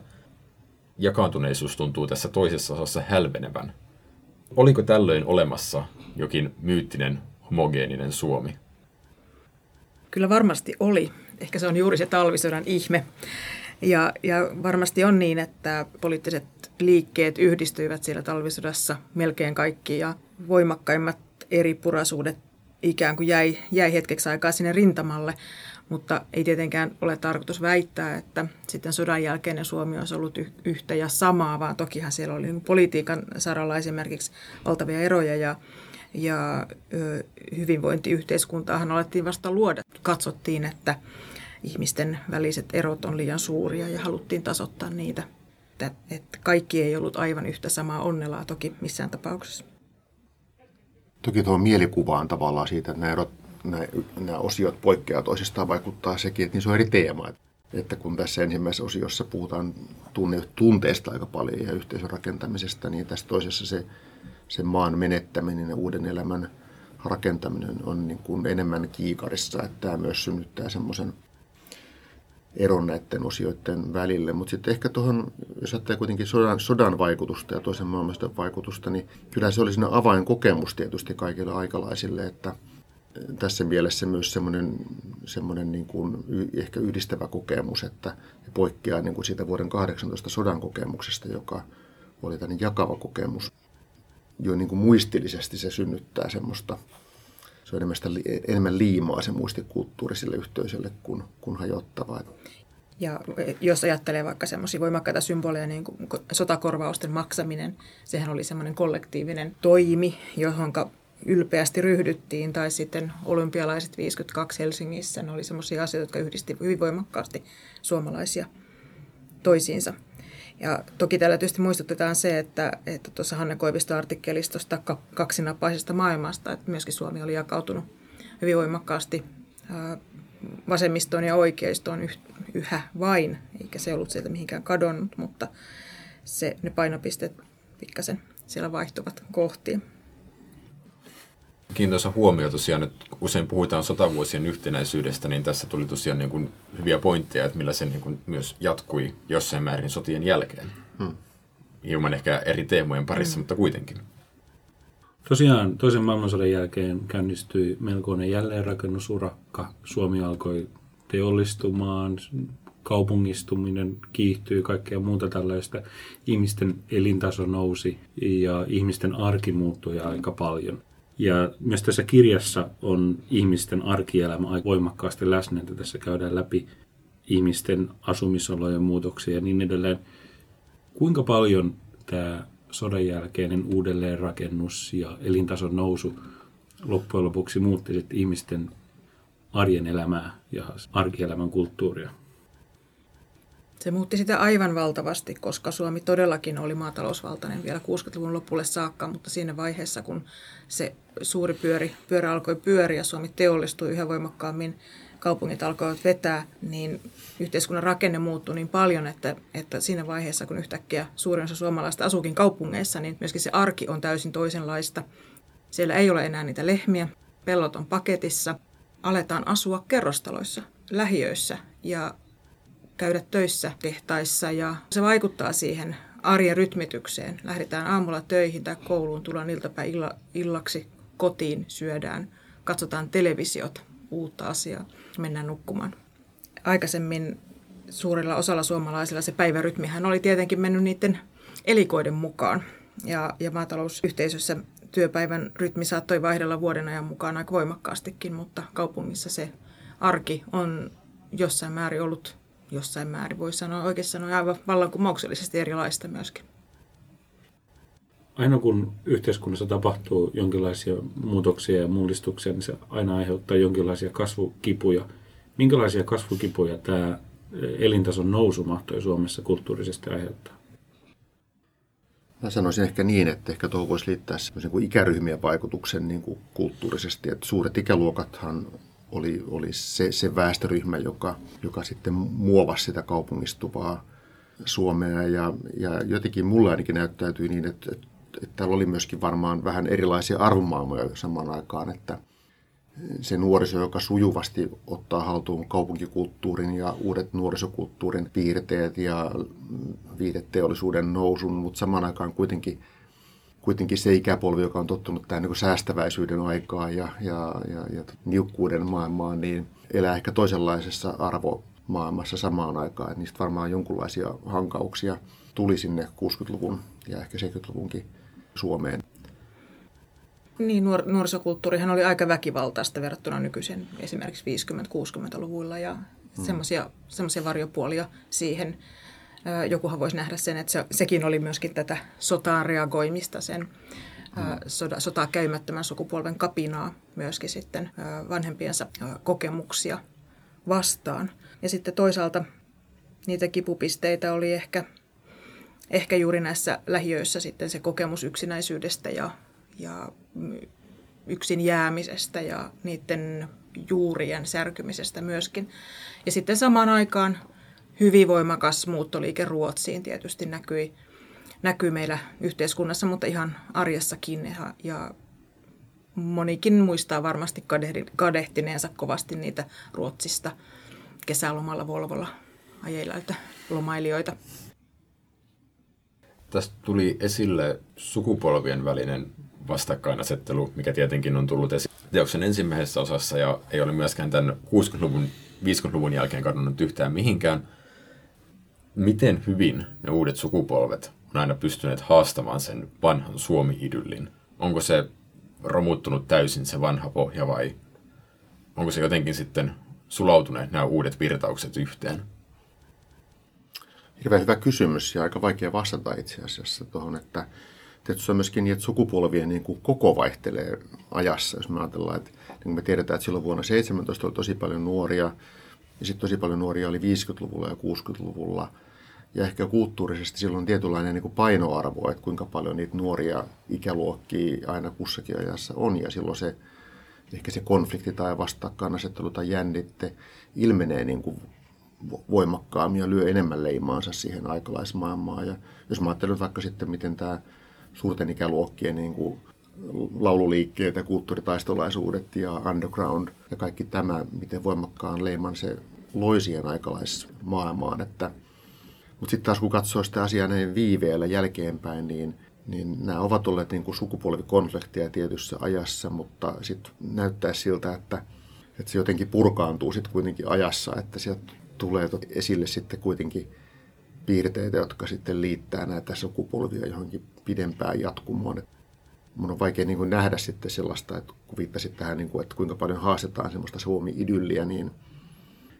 Jakaantuneisuus tuntuu tässä toisessa osassa hälvenevän. Oliko tällöin olemassa jokin myyttinen homogeeninen Suomi? Kyllä varmasti oli. Ehkä se on juuri se talvisodan ihme. Ja, ja varmasti on niin, että poliittiset liikkeet yhdistyivät siellä talvisodassa melkein kaikki ja voimakkaimmat eri purasuudet ikään kuin jäi, jäi hetkeksi aikaa sinne rintamalle, mutta ei tietenkään ole tarkoitus väittää, että sitten sodan jälkeinen Suomi olisi ollut yhtä ja samaa, vaan tokihan siellä oli politiikan saralla esimerkiksi valtavia eroja ja, ja hyvinvointiyhteiskuntaahan alettiin vasta luoda. Katsottiin, että ihmisten väliset erot on liian suuria ja haluttiin tasoittaa niitä. Että, että kaikki ei ollut aivan yhtä samaa onnelaa toki missään tapauksessa. Toki tuohon mielikuvaan tavallaan siitä, että nämä, erot, nämä, nämä osiot poikkeaa toisistaan, vaikuttaa sekin, että niissä on eri teema. Että kun tässä ensimmäisessä osiossa puhutaan tunne, tunteesta aika paljon ja yhteisön rakentamisesta, niin tässä toisessa se, se maan menettäminen ja uuden elämän rakentaminen on niin kuin enemmän kiikarissa. Että tämä myös synnyttää semmoisen eron näiden osioiden välille. Mutta sitten ehkä tuohon, jos ajattelee kuitenkin sodan, sodan vaikutusta ja toisen maailmansodan vaikutusta, niin kyllä se oli siinä avainkokemus tietysti kaikille aikalaisille, että tässä mielessä myös semmoinen, semmoinen niin kuin ehkä yhdistävä kokemus, että poikkeaa niin kuin siitä vuoden 18 sodan kokemuksesta, joka oli tämmöinen jakava kokemus. Jo niin kuin muistillisesti se synnyttää semmoista se on enemmän, enemmän liimaa se muistikulttuuri sille yhteisölle kuin, kuin hajottavaa. Ja jos ajattelee vaikka semmoisia voimakkaita symboleja, niin kuin sotakorvausten maksaminen, sehän oli semmoinen kollektiivinen toimi, johon ylpeästi ryhdyttiin, tai sitten olympialaiset 52 Helsingissä, ne oli semmoisia asioita, jotka yhdisti hyvin voimakkaasti suomalaisia toisiinsa. Ja toki täällä tietysti muistutetaan se, että, että tuossa Hanne Koiviston artikkelissa tuosta kaksinapaisesta maailmasta, että myöskin Suomi oli jakautunut hyvin voimakkaasti vasemmistoon ja oikeistoon yhä vain, eikä se ollut sieltä mihinkään kadonnut, mutta se, ne painopisteet pikkasen siellä vaihtuvat kohtiin kiintoisa huomio tosiaan, että usein puhutaan sotavuosien yhtenäisyydestä, niin tässä tuli tosiaan niin kuin hyviä pointteja, että millä se niin kuin myös jatkui jossain määrin sotien jälkeen. Hmm. Hieman ehkä eri teemojen parissa, hmm. mutta kuitenkin. Tosiaan toisen maailmansodan jälkeen käynnistyi melkoinen jälleenrakennusurakka. Suomi alkoi teollistumaan, kaupungistuminen kiihtyi, kaikkea muuta tällaista. Ihmisten elintaso nousi ja ihmisten arki muuttui aika paljon. Ja myös tässä kirjassa on ihmisten arkielämä aika voimakkaasti läsnä, että tässä käydään läpi ihmisten asumisolojen muutoksia ja niin edelleen. Kuinka paljon tämä sodan jälkeinen uudelleenrakennus ja elintason nousu loppujen lopuksi muutti sitten ihmisten arjen elämää ja arkielämän kulttuuria? Se muutti sitä aivan valtavasti, koska Suomi todellakin oli maatalousvaltainen vielä 60-luvun lopulle saakka, mutta siinä vaiheessa, kun se suuri pyöri, pyörä alkoi pyöriä, Suomi teollistui yhä voimakkaammin, kaupungit alkoivat vetää, niin yhteiskunnan rakenne muuttui niin paljon, että, että siinä vaiheessa, kun yhtäkkiä suurin osa suomalaista asuukin kaupungeissa, niin myöskin se arki on täysin toisenlaista. Siellä ei ole enää niitä lehmiä, pellot on paketissa, aletaan asua kerrostaloissa, lähiöissä ja käydä töissä tehtaissa ja se vaikuttaa siihen arjen rytmitykseen. Lähdetään aamulla töihin tai kouluun, tullaan iltapäin illa, illaksi kotiin, syödään, katsotaan televisiot, uutta asiaa, mennään nukkumaan. Aikaisemmin suurilla osalla suomalaisilla se päivärytmihän oli tietenkin mennyt niiden elikoiden mukaan. Ja, ja maatalousyhteisössä työpäivän rytmi saattoi vaihdella vuoden ajan mukaan aika voimakkaastikin, mutta kaupungissa se arki on jossain määrin ollut jossain määrin, voi sanoa oikein sanoa aivan vallankumouksellisesti erilaista myöskin. Aina kun yhteiskunnassa tapahtuu jonkinlaisia muutoksia ja mullistuksia, niin se aina aiheuttaa jonkinlaisia kasvukipuja. Minkälaisia kasvukipuja tämä elintason nousu mahtoi Suomessa kulttuurisesti aiheuttaa? Mä sanoisin ehkä niin, että ehkä tuohon voisi liittää niin kuin ikäryhmien vaikutuksen niin kuin kulttuurisesti. Että suuret ikäluokathan oli, oli se, se väestöryhmä, joka, joka sitten muovasi sitä kaupungistuvaa Suomea. Ja, ja jotenkin mulle ainakin näyttäytyi niin, että, että, että täällä oli myöskin varmaan vähän erilaisia arvomaailmoja samaan aikaan, että se nuoriso, joka sujuvasti ottaa haltuun kaupunkikulttuurin ja uudet nuorisokulttuurin piirteet ja viideteollisuuden nousun, mutta samaan aikaan kuitenkin, kuitenkin se ikäpolvi, joka on tottunut tähän niin säästäväisyyden aikaan ja, ja, ja, ja niukkuuden maailmaan, niin elää ehkä toisenlaisessa arvomaailmassa samaan aikaan. Että niistä varmaan jonkunlaisia hankauksia tuli sinne 60-luvun ja ehkä 70-luvunkin Suomeen. Niin, nuor- nuorisokulttuurihan oli aika väkivaltaista verrattuna nykyisen esimerkiksi 50-60-luvuilla ja hmm. semmoisia varjopuolia siihen. Jokuhan voisi nähdä sen, että se, sekin oli myöskin tätä sotaan reagoimista, sen hmm. sota, sotaa käymättömän sukupolven kapinaa myöskin sitten vanhempiensa kokemuksia vastaan. Ja sitten toisaalta niitä kipupisteitä oli ehkä, ehkä juuri näissä lähiöissä sitten se kokemus yksinäisyydestä ja ja yksin jäämisestä ja niiden juurien särkymisestä myöskin. Ja sitten samaan aikaan hyvin voimakas muuttoliike Ruotsiin tietysti näkyi, näkyy meillä yhteiskunnassa, mutta ihan arjessakin. Ja, ja monikin muistaa varmasti kadehtineensa kovasti niitä Ruotsista kesälomalla Volvolla ajeilta lomailijoita. Tästä tuli esille sukupolvien välinen vastakkainasettelu, mikä tietenkin on tullut esiin teoksen ensimmäisessä osassa ja ei ole myöskään tämän 60-luvun, 50-luvun jälkeen kadonnut yhtään mihinkään. Miten hyvin ne uudet sukupolvet on aina pystyneet haastamaan sen vanhan Suomi-idyllin? Onko se romuttunut täysin se vanha pohja vai onko se jotenkin sitten sulautuneet nämä uudet virtaukset yhteen? Hirveän hyvä kysymys ja aika vaikea vastata itse asiassa tuohon, että tietysti on myöskin niin, että sukupolvien niin kuin koko vaihtelee ajassa, jos me ajatellaan, että niin me tiedetään, että silloin vuonna 17 oli tosi paljon nuoria, ja sitten tosi paljon nuoria oli 50-luvulla ja 60-luvulla. Ja ehkä kulttuurisesti silloin tietynlainen niin kuin painoarvo, että kuinka paljon niitä nuoria ikäluokkia aina kussakin ajassa on. Ja silloin se, ehkä se konflikti tai vastakkainasettelu tai jännitte ilmenee niin kuin voimakkaammin ja lyö enemmän leimaansa siihen aikalaismaailmaan. Ja jos mä ajattelen vaikka sitten, miten tämä suurten ikäluokkien niin kuin laululiikkeet ja kulttuuritaistolaisuudet ja underground ja kaikki tämä, miten voimakkaan leiman se loi siihen aikalaismaailmaan. Että, mutta sitten taas kun katsoo sitä asiaa näin viiveellä jälkeenpäin, niin, niin nämä ovat olleet niin kuin sukupolvikonflikteja tietyssä ajassa, mutta sitten näyttää siltä, että, että se jotenkin purkaantuu sitten kuitenkin ajassa, että sieltä tulee esille sitten kuitenkin piirteitä, jotka sitten liittää näitä sukupolvia johonkin pidempään jatkumoon. Mun on vaikea niin nähdä sitten sellaista, että kun viittasit tähän, niin kuin, että kuinka paljon haastetaan semmoista Suomi-idylliä, niin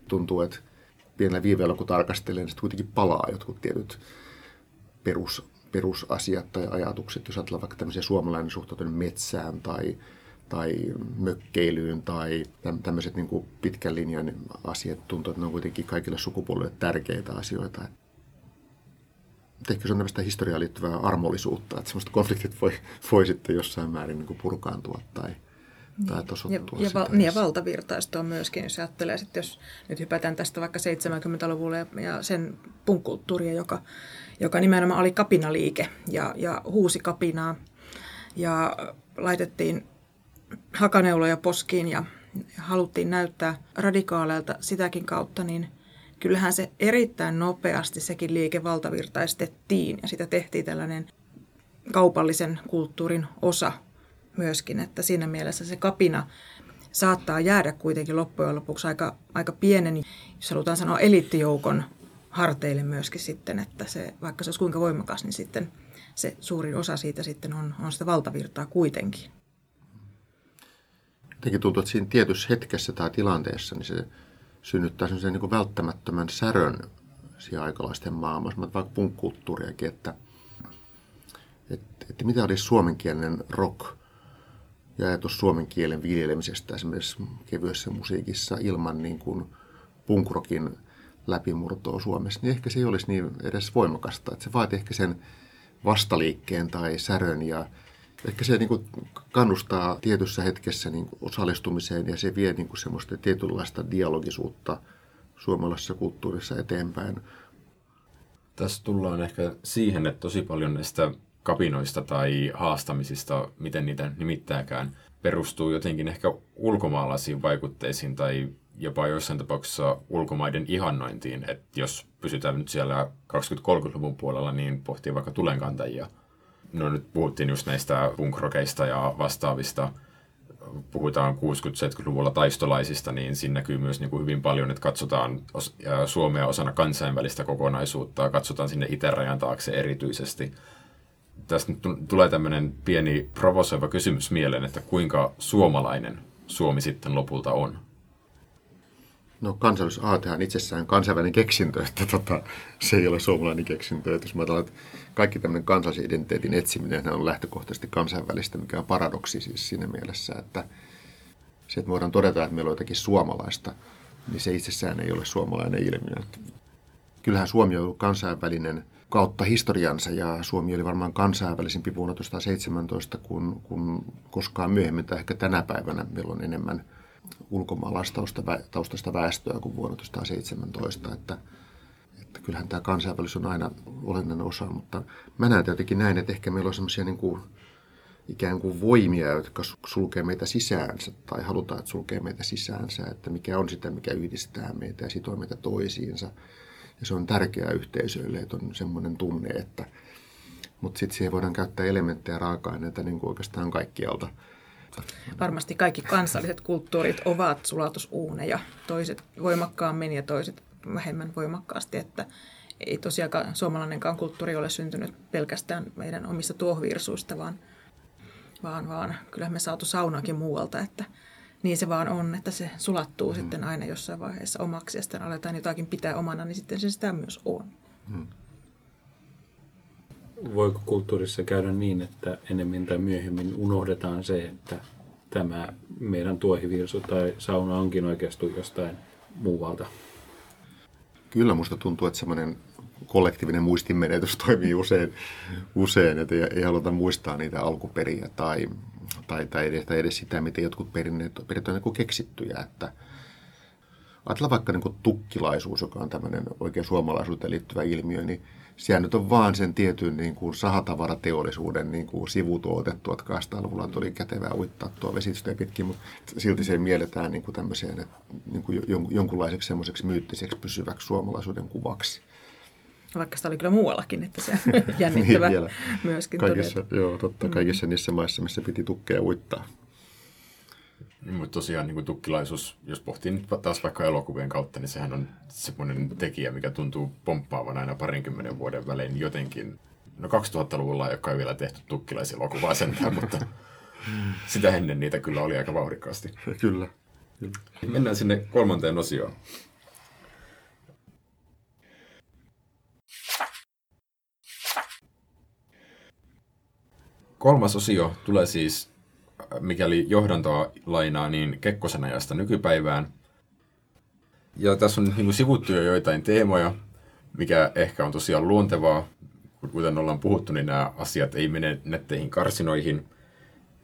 tuntuu, että pienellä viiveellä kun tarkastelee, niin sitten kuitenkin palaa jotkut tietyt perus, perusasiat tai ajatukset. Jos ajatellaan vaikka tämmöisiä suomalainen suhtautuminen metsään tai, tai mökkeilyyn tai tämmöiset niin kuin pitkän linjan asiat, tuntuu, että ne on kuitenkin kaikille sukupolville tärkeitä asioita ehkä se on tämmöistä historiaan liittyvää armollisuutta, että semmoista konfliktit voi, voi sitten jossain määrin niin kuin purkaantua tai, tai tosottua. Ja, ja, val, niin ja valtavirtaistua myöskin, jos ajattelee, että jos nyt hypätään tästä vaikka 70-luvulle ja sen punkkulttuuria, joka, joka nimenomaan oli kapinaliike ja, ja huusi kapinaa. Ja laitettiin hakaneuloja poskiin ja haluttiin näyttää radikaaleilta sitäkin kautta, niin – kyllähän se erittäin nopeasti sekin liike valtavirtaistettiin ja sitä tehtiin tällainen kaupallisen kulttuurin osa myöskin, että siinä mielessä se kapina saattaa jäädä kuitenkin loppujen lopuksi aika, aika pienen, jos halutaan sanoa eliittijoukon harteille myöskin sitten, että se, vaikka se olisi kuinka voimakas, niin sitten se suurin osa siitä sitten on, on sitä valtavirtaa kuitenkin. Jotenkin tuntuu, että siinä tietyssä hetkessä tai tilanteessa, niin se synnyttää sellaisen niin välttämättömän särön siinä aikalaisten maailmassa, vaikka punkkulttuuriakin, että, että, että mitä olisi suomenkielinen rock ja ajatus suomen kielen viljelemisestä esimerkiksi kevyessä musiikissa ilman niin kuin punkrokin läpimurtoa Suomessa, niin ehkä se ei olisi niin edes voimakasta. Että se vaatii ehkä sen vastaliikkeen tai särön ja ehkä se niin kuin kannustaa tietyssä hetkessä niin kuin osallistumiseen ja se vie niin kuin semmoista tietynlaista dialogisuutta suomalaisessa kulttuurissa eteenpäin. Tässä tullaan ehkä siihen, että tosi paljon näistä kapinoista tai haastamisista, miten niitä nimittääkään, perustuu jotenkin ehkä ulkomaalaisiin vaikutteisiin tai jopa joissain tapauksissa ulkomaiden ihannointiin. Että jos pysytään nyt siellä 20-30-luvun puolella, niin pohtii vaikka tulenkantajia. No nyt puhuttiin just näistä punkrokeista ja vastaavista. Puhutaan 60-70-luvulla taistolaisista, niin siinä näkyy myös niin kuin hyvin paljon, että katsotaan Suomea osana kansainvälistä kokonaisuutta, katsotaan sinne itärajan taakse erityisesti – tästä nyt tulee tämmöinen pieni provosoiva kysymys mieleen, että kuinka suomalainen Suomi sitten lopulta on? No kansallisuusaatehan itsessään kansainvälinen keksintö, että tota, se ei ole suomalainen keksintö. Että jos mä että kaikki tämmöinen kansallisen identiteetin etsiminen on lähtökohtaisesti kansainvälistä, mikä on paradoksi siis siinä mielessä, että se, että voidaan todeta, että meillä on jotakin suomalaista, niin se itsessään ei ole suomalainen ilmiö. Kyllähän Suomi on ollut kansainvälinen – kautta historiansa ja Suomi oli varmaan kansainvälisempi vuonna 1917 kuin, kuin koskaan myöhemmin tai ehkä tänä päivänä meillä on enemmän ulkomaalaistaustaista väestöä kuin vuonna 1917, että, että kyllähän tämä kansainvälisyys on aina olennainen osa, mutta mä näen jotenkin näin, että ehkä meillä on semmoisia niin kuin, ikään kuin voimia, jotka sulkee meitä sisäänsä tai halutaan, että sulkee meitä sisäänsä, että mikä on sitä, mikä yhdistää meitä ja sitoo meitä toisiinsa. Ja se on tärkeää yhteisöille, että on semmoinen tunne, että... Mutta sitten siihen voidaan käyttää elementtejä raaka-aineita niin kuin oikeastaan kaikkialta. Varmasti kaikki kansalliset kulttuurit ovat sulatusuuneja, toiset voimakkaammin ja toiset vähemmän voimakkaasti, että ei tosiaankaan suomalainenkaan kulttuuri ole syntynyt pelkästään meidän omista tuohvirsuista, vaan, vaan, vaan kyllä me saatu saunakin muualta, että niin se vaan on, että se sulattuu mm. sitten aina jossain vaiheessa omaksi ja sitten aletaan jotakin pitää omana, niin sitten se sitä myös on. Mm. Voiko kulttuurissa käydä niin, että enemmän tai myöhemmin unohdetaan se, että tämä meidän tuohivirsu tai sauna onkin oikeasti jostain muualta? Kyllä musta tuntuu, että semmoinen kollektiivinen muistinmenetys toimii usein, usein että ei, ei haluta muistaa niitä alkuperiä tai tai, tai, edes, tai edes sitä, miten jotkut perinneet, perinnöt on niin keksittyjä. Että ajatellaan vaikka niin tukkilaisuus, joka on tämmöinen oikein suomalaisuuteen liittyvä ilmiö, niin sehän nyt on vaan sen tietyn niin kuin sahatavarateollisuuden niin kuin sivutuote. 1800-luvulla tuli kätevää uittaa tuo vesistöä pitkin, mutta silti se mielletään niin kuin tämmöiseen, että, niin kuin jonkunlaiseksi semmoiseksi myyttiseksi pysyväksi suomalaisuuden kuvaksi. Vaikka sitä oli kyllä muuallakin, että se jännittävä niin myöskin kaikissa, Joo, totta. Mm. Kaikissa niissä maissa, missä piti tukkeja uittaa. Niin, mutta tosiaan niin kuin tukkilaisuus, jos pohtii nyt taas vaikka elokuvien kautta, niin sehän on semmoinen tekijä, mikä tuntuu pomppaavan aina parinkymmenen vuoden välein jotenkin. No 2000-luvulla ei ole vielä tehty tukkilaiselokuvaa sentään, mutta sitä ennen niitä kyllä oli aika vauhdikkaasti. Kyllä. kyllä. Mennään sinne kolmanteen osioon. Kolmas osio tulee siis, mikäli johdantoa lainaa, niin Kekkosen ajasta nykypäivään. Ja tässä on niin sivuttu jo joitain teemoja, mikä ehkä on tosiaan luontevaa. Kuten ollaan puhuttu, niin nämä asiat ei mene netteihin karsinoihin.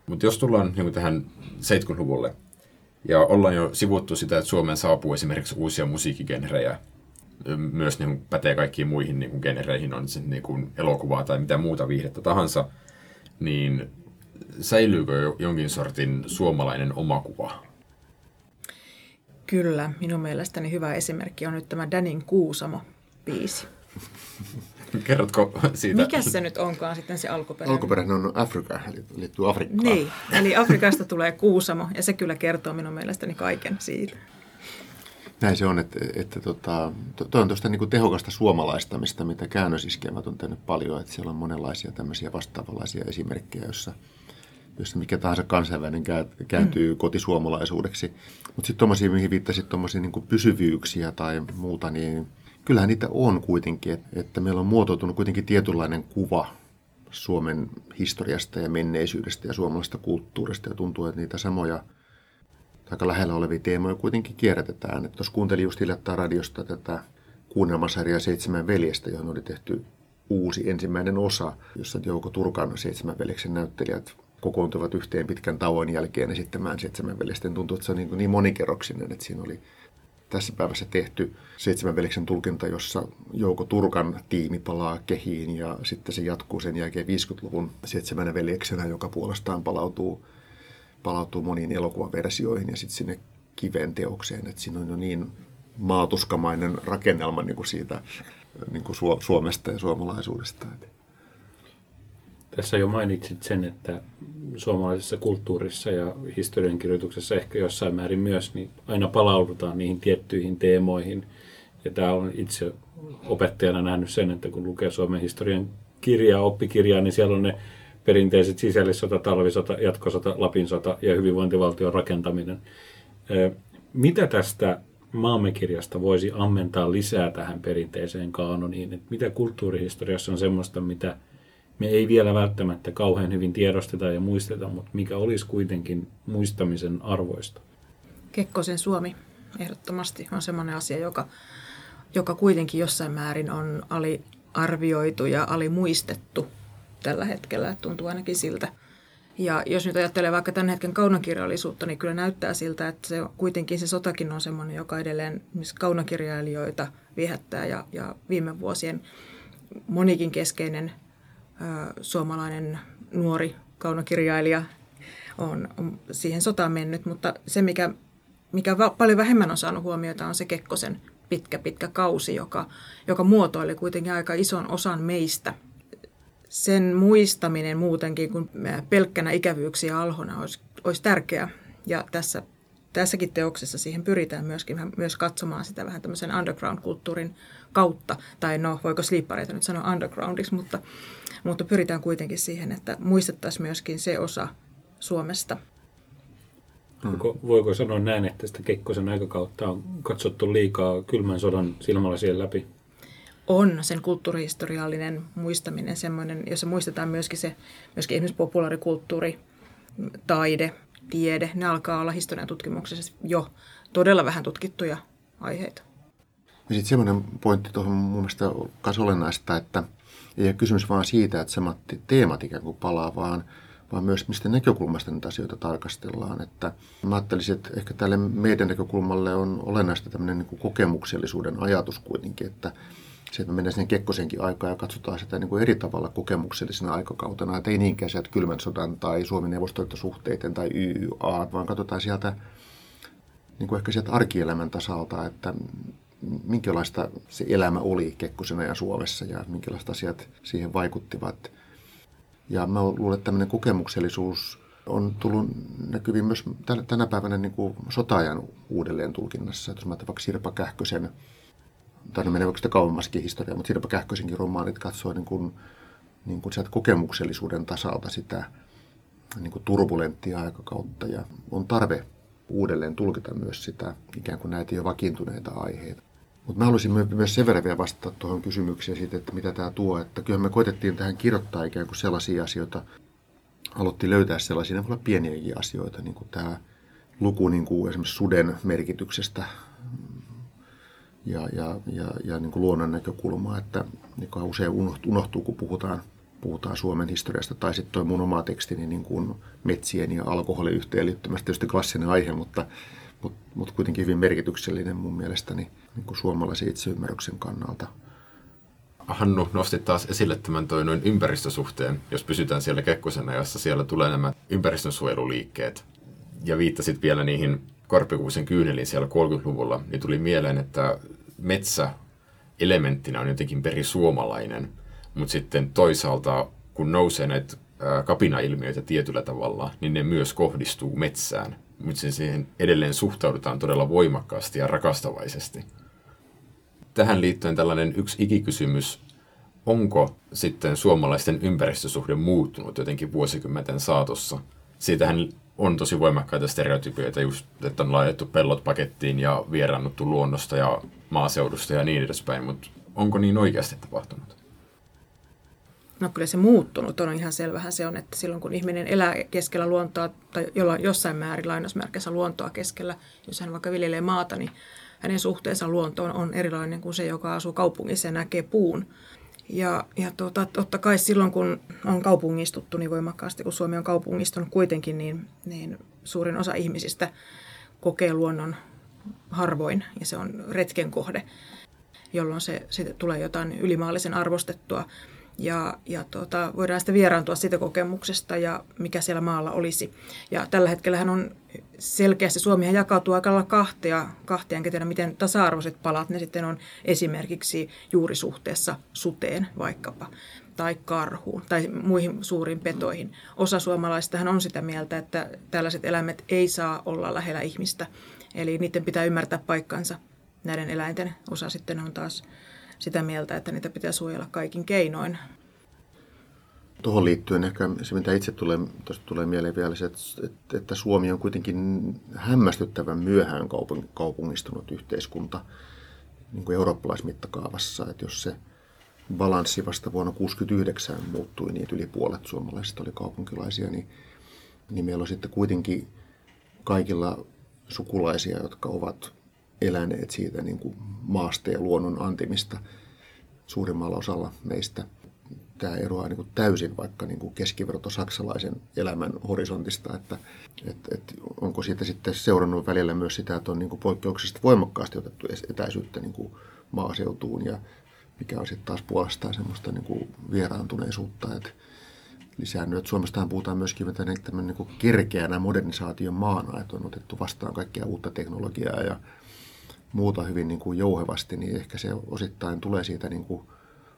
Mutta jos tullaan niin tähän 70-luvulle, ja ollaan jo sivuttu sitä, että Suomeen saapuu esimerkiksi uusia musiikkigenrejä, myös niin pätee kaikkiin muihin niin genereihin, on se niin kuin elokuvaa tai mitä muuta viihdettä tahansa – niin säilyykö jonkin sortin suomalainen omakuva? Kyllä, minun mielestäni hyvä esimerkki on nyt tämä Danin Kuusamo-biisi. Kerrotko siitä? Mikä se nyt onkaan sitten se alkuperäinen? Alkuperäinen on Afrika, eli liittyy Afrikkaan. Niin, eli Afrikasta tulee Kuusamo, ja se kyllä kertoo minun mielestäni kaiken siitä. Näin se on, että, että tota, to on tuosta niin tehokasta suomalaistamista, mitä käännösiskelmät on tehnyt paljon, että siellä on monenlaisia tämmöisiä vastaavanlaisia esimerkkejä, joissa, jossa mikä tahansa kansainvälinen kääntyy mm. kotisuomalaisuudeksi. Mutta sitten tuommoisia, mihin viittasit, tuommoisia niin pysyvyyksiä tai muuta, niin kyllähän niitä on kuitenkin, että meillä on muotoutunut kuitenkin tietynlainen kuva Suomen historiasta ja menneisyydestä ja suomalaisesta kulttuurista ja tuntuu, että niitä samoja – aika lähellä olevia teemoja kuitenkin kierrätetään. Että tuossa kuuntelin just hiljattain radiosta tätä kuunnelmasarjaa Seitsemän veljestä, johon oli tehty uusi ensimmäinen osa, jossa Jouko Turkan seitsemän veljeksen näyttelijät kokoontuivat yhteen pitkän tauon jälkeen esittämään seitsemän veljesten. Tuntuu, että se on niin, niin monikerroksinen, että siinä oli tässä päivässä tehty seitsemän veljeksen tulkinta, jossa Jouko Turkan tiimi palaa kehiin ja sitten se jatkuu sen jälkeen 50-luvun seitsemänä veljeksenä, joka puolestaan palautuu, palautuu moniin elokuvaversioihin ja sitten sinne kiven teokseen, että siinä on jo niin maatuskamainen rakennelma niin kuin siitä niin kuin Suomesta ja suomalaisuudesta. Tässä jo mainitsit sen, että suomalaisessa kulttuurissa ja historiankirjoituksessa ehkä jossain määrin myös, niin aina palaudutaan niihin tiettyihin teemoihin. Ja tämä on itse opettajana nähnyt sen, että kun lukee Suomen historian kirjaa, oppikirjaa, niin siellä on ne perinteiset sisällissota, talvisota, jatkosota, Lapin sota ja hyvinvointivaltion rakentaminen. Mitä tästä maamekirjasta voisi ammentaa lisää tähän perinteiseen kaanoniin? Että mitä kulttuurihistoriassa on semmoista, mitä me ei vielä välttämättä kauhean hyvin tiedosteta ja muisteta, mutta mikä olisi kuitenkin muistamisen arvoista? Kekkosen Suomi ehdottomasti on sellainen asia, joka, joka kuitenkin jossain määrin on aliarvioitu ja alimuistettu tällä hetkellä. Tuntuu ainakin siltä. Ja jos nyt ajattelee vaikka tämän hetken kaunokirjallisuutta, niin kyllä näyttää siltä, että se, kuitenkin se sotakin on sellainen, joka edelleen kaunokirjailijoita viehättää. Ja, ja viime vuosien monikin keskeinen suomalainen nuori kaunokirjailija on, on siihen sotaan mennyt, mutta se mikä, mikä va, paljon vähemmän on saanut huomiota on se Kekkosen pitkä pitkä kausi, joka, joka muotoili kuitenkin aika ison osan meistä. Sen muistaminen muutenkin kuin pelkkänä ikävyyksiä alhona olisi, olisi tärkeää. Ja tässä, tässäkin teoksessa siihen pyritään myöskin myös katsomaan sitä vähän tämmöisen underground-kulttuurin kautta. Tai no, voiko sliippareita nyt sanoa undergroundiksi, mutta mutta pyritään kuitenkin siihen, että muistettaisiin myöskin se osa Suomesta. Voiko, voiko sanoa näin, että sitä Kekkosen aikakautta on katsottu liikaa kylmän sodan silmälasien läpi? On sen kulttuurihistoriallinen muistaminen semmoinen, jossa muistetaan myöskin se, myöskin esimerkiksi populaarikulttuuri, taide, tiede, ne alkaa olla historian tutkimuksessa jo todella vähän tutkittuja aiheita. Ja sitten semmoinen pointti tuohon mun mielestä on olennaista, että – ei ole kysymys vain siitä, että samat teemat ikään kuin palaa, vaan, vaan myös mistä näkökulmasta näitä asioita tarkastellaan. Että mä ajattelisin, että ehkä tälle meidän näkökulmalle on olennaista tämmöinen niin kokemuksellisuuden ajatus kuitenkin, että se, että me mennään sinne Kekkosenkin aikaan ja katsotaan sitä niin kuin eri tavalla kokemuksellisena aikakautena, että ei niinkään sieltä kylmän sodan tai Suomen neuvostoitosuhteiden tai YYA, vaan katsotaan sieltä niin kuin ehkä sieltä arkielämän tasalta, että minkälaista se elämä oli Kekkosena ja Suomessa ja minkälaiset asiat siihen vaikuttivat. Ja mä luulen, että tämmöinen kokemuksellisuus on tullut näkyviin myös tänä päivänä niin kuin uudelleen tulkinnassa. Jos mä vaikka Sirpa Kähkösen, tai menee sitä kauemmaskin historiaa, mutta Sirpa Kähkösenkin romaanit katsoo niin kuin, niin kuin sieltä kokemuksellisuuden tasalta sitä niin kuin turbulenttia aikakautta ja on tarve uudelleen tulkita myös sitä ikään kuin näitä jo vakiintuneita aiheita. Mutta mä haluaisin myös sen verran vielä vastata tuohon kysymykseen siitä, että mitä tämä tuo. Että kyllä me koitettiin tähän kirjoittaa ikään kuin sellaisia asioita, haluttiin löytää sellaisia, ne voi olla pieniäkin asioita, niin kuin tämä luku niin kuin esimerkiksi suden merkityksestä ja, ja, ja, ja niin kuin luonnon näkökulmaa, että joka usein unohtuu, kun puhutaan, puhutaan Suomen historiasta, tai sitten tuo mun oma tekstini niin kuin metsien ja alkoholin yhteenliittymästä, tietysti klassinen aihe, mutta mutta mut kuitenkin hyvin merkityksellinen mun mielestäni niin kuin suomalaisen itseymmärryksen kannalta. Hannu nosti taas esille tämän toi noin ympäristösuhteen, jos pysytään siellä Kekkosen jossa siellä tulee nämä ympäristönsuojeluliikkeet. Ja viittasit vielä niihin Korpikuusen kyyneliin siellä 30-luvulla, niin tuli mieleen, että metsä elementtinä on jotenkin perisuomalainen, mutta sitten toisaalta kun nousee näitä kapinailmiöitä tietyllä tavalla, niin ne myös kohdistuu metsään mutta siihen edelleen suhtaudutaan todella voimakkaasti ja rakastavaisesti. Tähän liittyen tällainen yksi ikikysymys, onko sitten suomalaisten ympäristösuhde muuttunut jotenkin vuosikymmenten saatossa? Siitähän on tosi voimakkaita stereotypioita, just, että on laitettu pellot pakettiin ja vierannuttu luonnosta ja maaseudusta ja niin edespäin, mutta onko niin oikeasti tapahtunut? No kyllä se muuttunut on ihan selvähän se on, että silloin kun ihminen elää keskellä luontoa tai jollain, jossain määrin lainausmerkeissä luontoa keskellä, jos hän vaikka viljelee maata, niin hänen suhteensa luontoon on erilainen kuin se, joka asuu kaupungissa ja näkee puun. Ja, ja tuota, totta kai silloin, kun on kaupungistuttu niin voimakkaasti, kun Suomi on kaupungistunut kuitenkin, niin, niin suurin osa ihmisistä kokee luonnon harvoin ja se on retken kohde, jolloin se, se tulee jotain ylimaallisen arvostettua. Ja, ja tuota, voidaan sitten vieraantua siitä kokemuksesta ja mikä siellä maalla olisi. Ja tällä hetkellä on selkeästi, Suomihan jakautuu aika lailla kahtia, kahtia enkä tiedä miten tasa-arvoiset palat ne sitten on esimerkiksi juuri suhteessa suteen vaikkapa tai karhuun tai muihin suuriin petoihin. Osa suomalaisistahan on sitä mieltä, että tällaiset eläimet ei saa olla lähellä ihmistä, eli niiden pitää ymmärtää paikkansa. Näiden eläinten osa sitten on taas sitä mieltä, että niitä pitää suojella kaikin keinoin. Tuohon liittyen ehkä se, mitä itse tulee, tulee mieleen vielä, se, että, että Suomi on kuitenkin hämmästyttävän myöhään kaupungistunut yhteiskunta niin kuin eurooppalaismittakaavassa. Että jos se balanssi vasta vuonna 1969 muuttui niin, yli puolet suomalaisista oli kaupunkilaisia, niin, niin meillä on sitten kuitenkin kaikilla sukulaisia, jotka ovat eläneet siitä niin kuin maasta ja luonnon antimista suurimmalla osalla meistä. Tämä eroaa niin kuin täysin vaikka niin kuin keskiverto saksalaisen elämän horisontista, että, että, että onko siitä sitten seurannut välillä myös sitä, että on niin kuin poikkeuksellisesti voimakkaasti otettu etäisyyttä niin kuin maaseutuun ja mikä on sitten taas puolestaan semmoista niin kuin vieraantuneisuutta, että lisäännyt. Että Suomestahan puhutaan myöskin tämmöinen niin kerkeänä modernisaation maana, että on otettu vastaan kaikkea uutta teknologiaa ja muuta hyvin niin kuin jouhevasti, niin ehkä se osittain tulee siitä niin kuin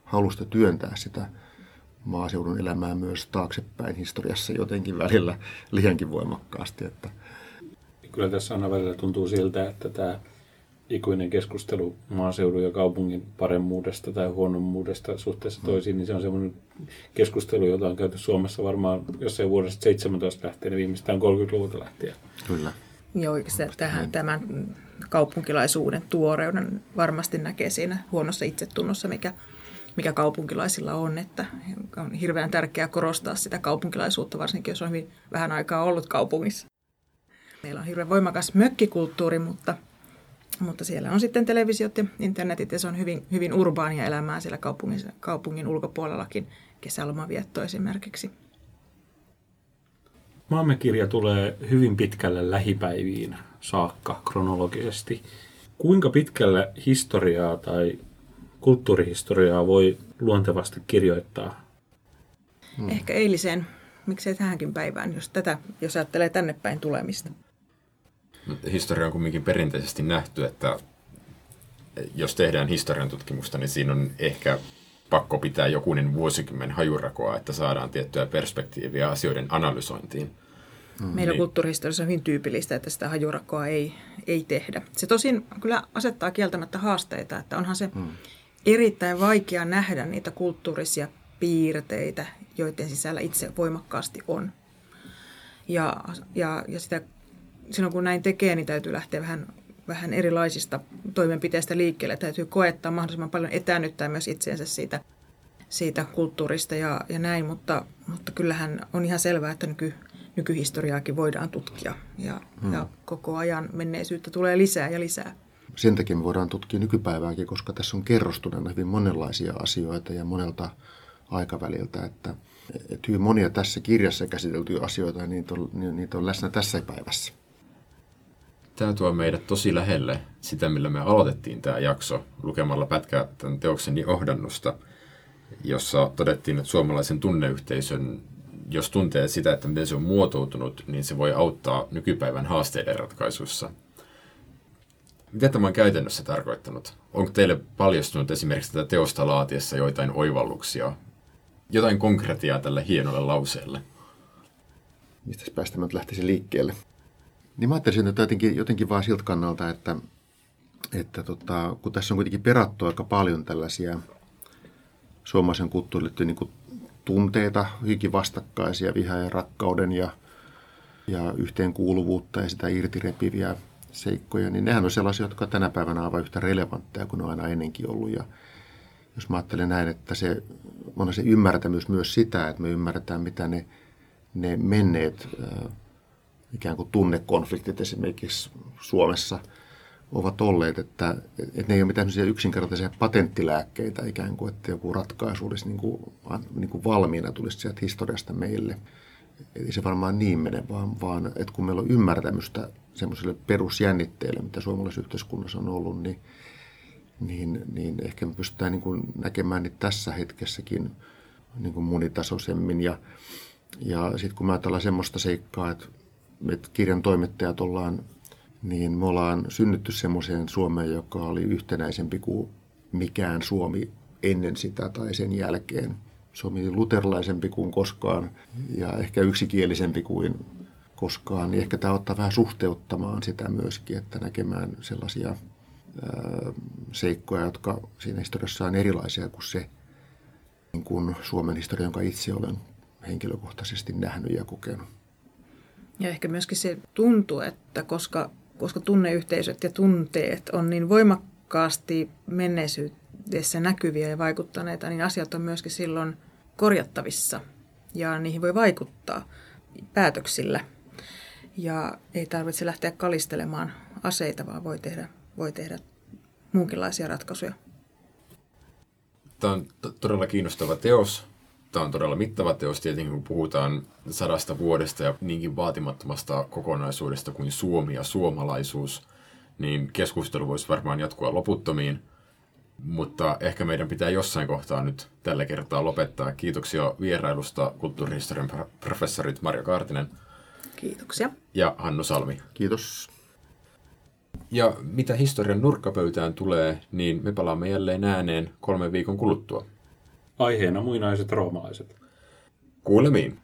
halusta työntää sitä maaseudun elämää myös taaksepäin historiassa jotenkin välillä liiankin voimakkaasti. Että. Kyllä tässä aina välillä tuntuu siltä, että tämä ikuinen keskustelu maaseudun ja kaupungin paremmuudesta tai huonommuudesta suhteessa toisiin, niin se on semmoinen keskustelu, jota on käyty Suomessa varmaan jossain vuodesta 17 lähtien, niin viimeistään 30-luvulta lähtien. Kyllä. Joo, se, tähän, tämän kaupunkilaisuuden tuoreuden varmasti näkee siinä huonossa itsetunnossa, mikä, mikä kaupunkilaisilla on, että on hirveän tärkeää korostaa sitä kaupunkilaisuutta, varsinkin jos on hyvin vähän aikaa ollut kaupungissa. Meillä on hirveän voimakas mökkikulttuuri, mutta, mutta siellä on sitten televisiot ja internetit ja se on hyvin, hyvin urbaania elämää siellä kaupungin, kaupungin ulkopuolellakin, kesälomavietto esimerkiksi. Maamme kirja tulee hyvin pitkälle lähipäiviin saakka kronologisesti. Kuinka pitkälle historiaa tai kulttuurihistoriaa voi luontevasti kirjoittaa? Hmm. Ehkä eiliseen, miksei tähänkin päivään, jos, tätä, jos ajattelee tänne päin tulemista. Historia on kuitenkin perinteisesti nähty, että jos tehdään historian tutkimusta, niin siinä on ehkä pakko pitää jokunen vuosikymmen hajurakoa, että saadaan tiettyä perspektiiviä asioiden analysointiin. Mm. Meillä niin. kulttuurihistoriassa on hyvin tyypillistä, että sitä hajurakkoa ei, ei tehdä. Se tosin kyllä asettaa kieltämättä haasteita, että onhan se mm. erittäin vaikea nähdä niitä kulttuurisia piirteitä, joiden sisällä itse voimakkaasti on. Ja, ja, ja sitä, silloin kun näin tekee, niin täytyy lähteä vähän, vähän erilaisista toimenpiteistä liikkeelle. Täytyy koettaa mahdollisimman paljon etäännyttää myös itseensä siitä, siitä kulttuurista ja, ja näin, mutta, mutta kyllähän on ihan selvää, että nyky, nykyhistoriaakin voidaan tutkia ja, hmm. ja koko ajan menneisyyttä tulee lisää ja lisää. Sen takia me voidaan tutkia nykypäivääkin, koska tässä on kerrostuneena hyvin monenlaisia asioita ja monelta aikaväliltä, että, että hyvin monia tässä kirjassa käsiteltyjä asioita, niin niitä on, niitä on läsnä tässä päivässä. Tämä tuo meidät tosi lähelle sitä, millä me aloitettiin tämä jakso lukemalla pätkä tämän teoksen johdannusta, jossa todettiin, että suomalaisen tunneyhteisön jos tuntee sitä, että miten se on muotoutunut, niin se voi auttaa nykypäivän haasteiden ratkaisuissa. Mitä tämä on käytännössä tarkoittanut? Onko teille paljastunut esimerkiksi tätä teosta laatiessa joitain oivalluksia, jotain konkretiaa tälle hienolle lauseelle? Mistä päästä mä lähtisin liikkeelle? Niin mä ajattelisin, että jotenkin, jotenkin vaan siltä kannalta, että, että tota, kun tässä on kuitenkin perattu aika paljon tällaisia suomalaisen kulttuuriin niin tunteita, hyvinkin vastakkaisia, viha ja rakkauden ja, ja yhteenkuuluvuutta ja sitä irtirepiviä seikkoja, niin nehän on sellaisia, jotka tänä päivänä ovat yhtä relevantteja kuin on aina ennenkin ollut. Ja jos mä ajattelen näin, että se on se ymmärtämys myös sitä, että me ymmärretään, mitä ne, ne menneet ikään kuin tunnekonfliktit esimerkiksi Suomessa ovat olleet, että, että ne ei ole mitään yksinkertaisia patenttilääkkeitä ikään kuin, että joku ratkaisu olisi niin kuin, niin kuin valmiina tulisi sieltä historiasta meille. Ei se varmaan niin mene, vaan, vaan että kun meillä on ymmärtämystä semmoiselle perusjännitteelle, mitä suomalaisessa yhteiskunnassa on ollut, niin, niin, niin ehkä me pystytään niin kuin näkemään niitä tässä hetkessäkin niin kuin monitasoisemmin. Ja, ja sitten kun mä ajatellaan semmoista seikkaa, että, että kirjan toimittajat ollaan, niin me ollaan synnytty semmoiseen Suomeen, joka oli yhtenäisempi kuin mikään Suomi ennen sitä tai sen jälkeen. Suomi luterilaisempi kuin koskaan ja ehkä yksikielisempi kuin koskaan. Niin ehkä tämä ottaa vähän suhteuttamaan sitä myöskin, että näkemään sellaisia ää, seikkoja, jotka siinä historiassa on erilaisia kuin se niin kuin Suomen historia, jonka itse olen henkilökohtaisesti nähnyt ja kokenut. Ja ehkä myöskin se tuntuu, että koska, koska tunneyhteisöt ja tunteet on niin voimakkaasti menneisyydessä näkyviä ja vaikuttaneita, niin asiat on myöskin silloin korjattavissa ja niihin voi vaikuttaa päätöksillä. Ja ei tarvitse lähteä kalistelemaan aseita, vaan voi tehdä, voi tehdä muunkinlaisia ratkaisuja. Tämä on todella kiinnostava teos. Tämä on todella mittava teos tietenkin, kun puhutaan sadasta vuodesta ja niinkin vaatimattomasta kokonaisuudesta kuin Suomi ja suomalaisuus, niin keskustelu voisi varmaan jatkua loputtomiin. Mutta ehkä meidän pitää jossain kohtaa nyt tällä kertaa lopettaa. Kiitoksia vierailusta kulttuurihistorian professorit Marja Kaartinen. Kiitoksia. Ja Hannu Salmi. Kiitos. Ja mitä historian nurkkapöytään tulee, niin me palaamme jälleen ääneen kolmen viikon kuluttua. Aiheena muinaiset roomalaiset. Kuulemiin.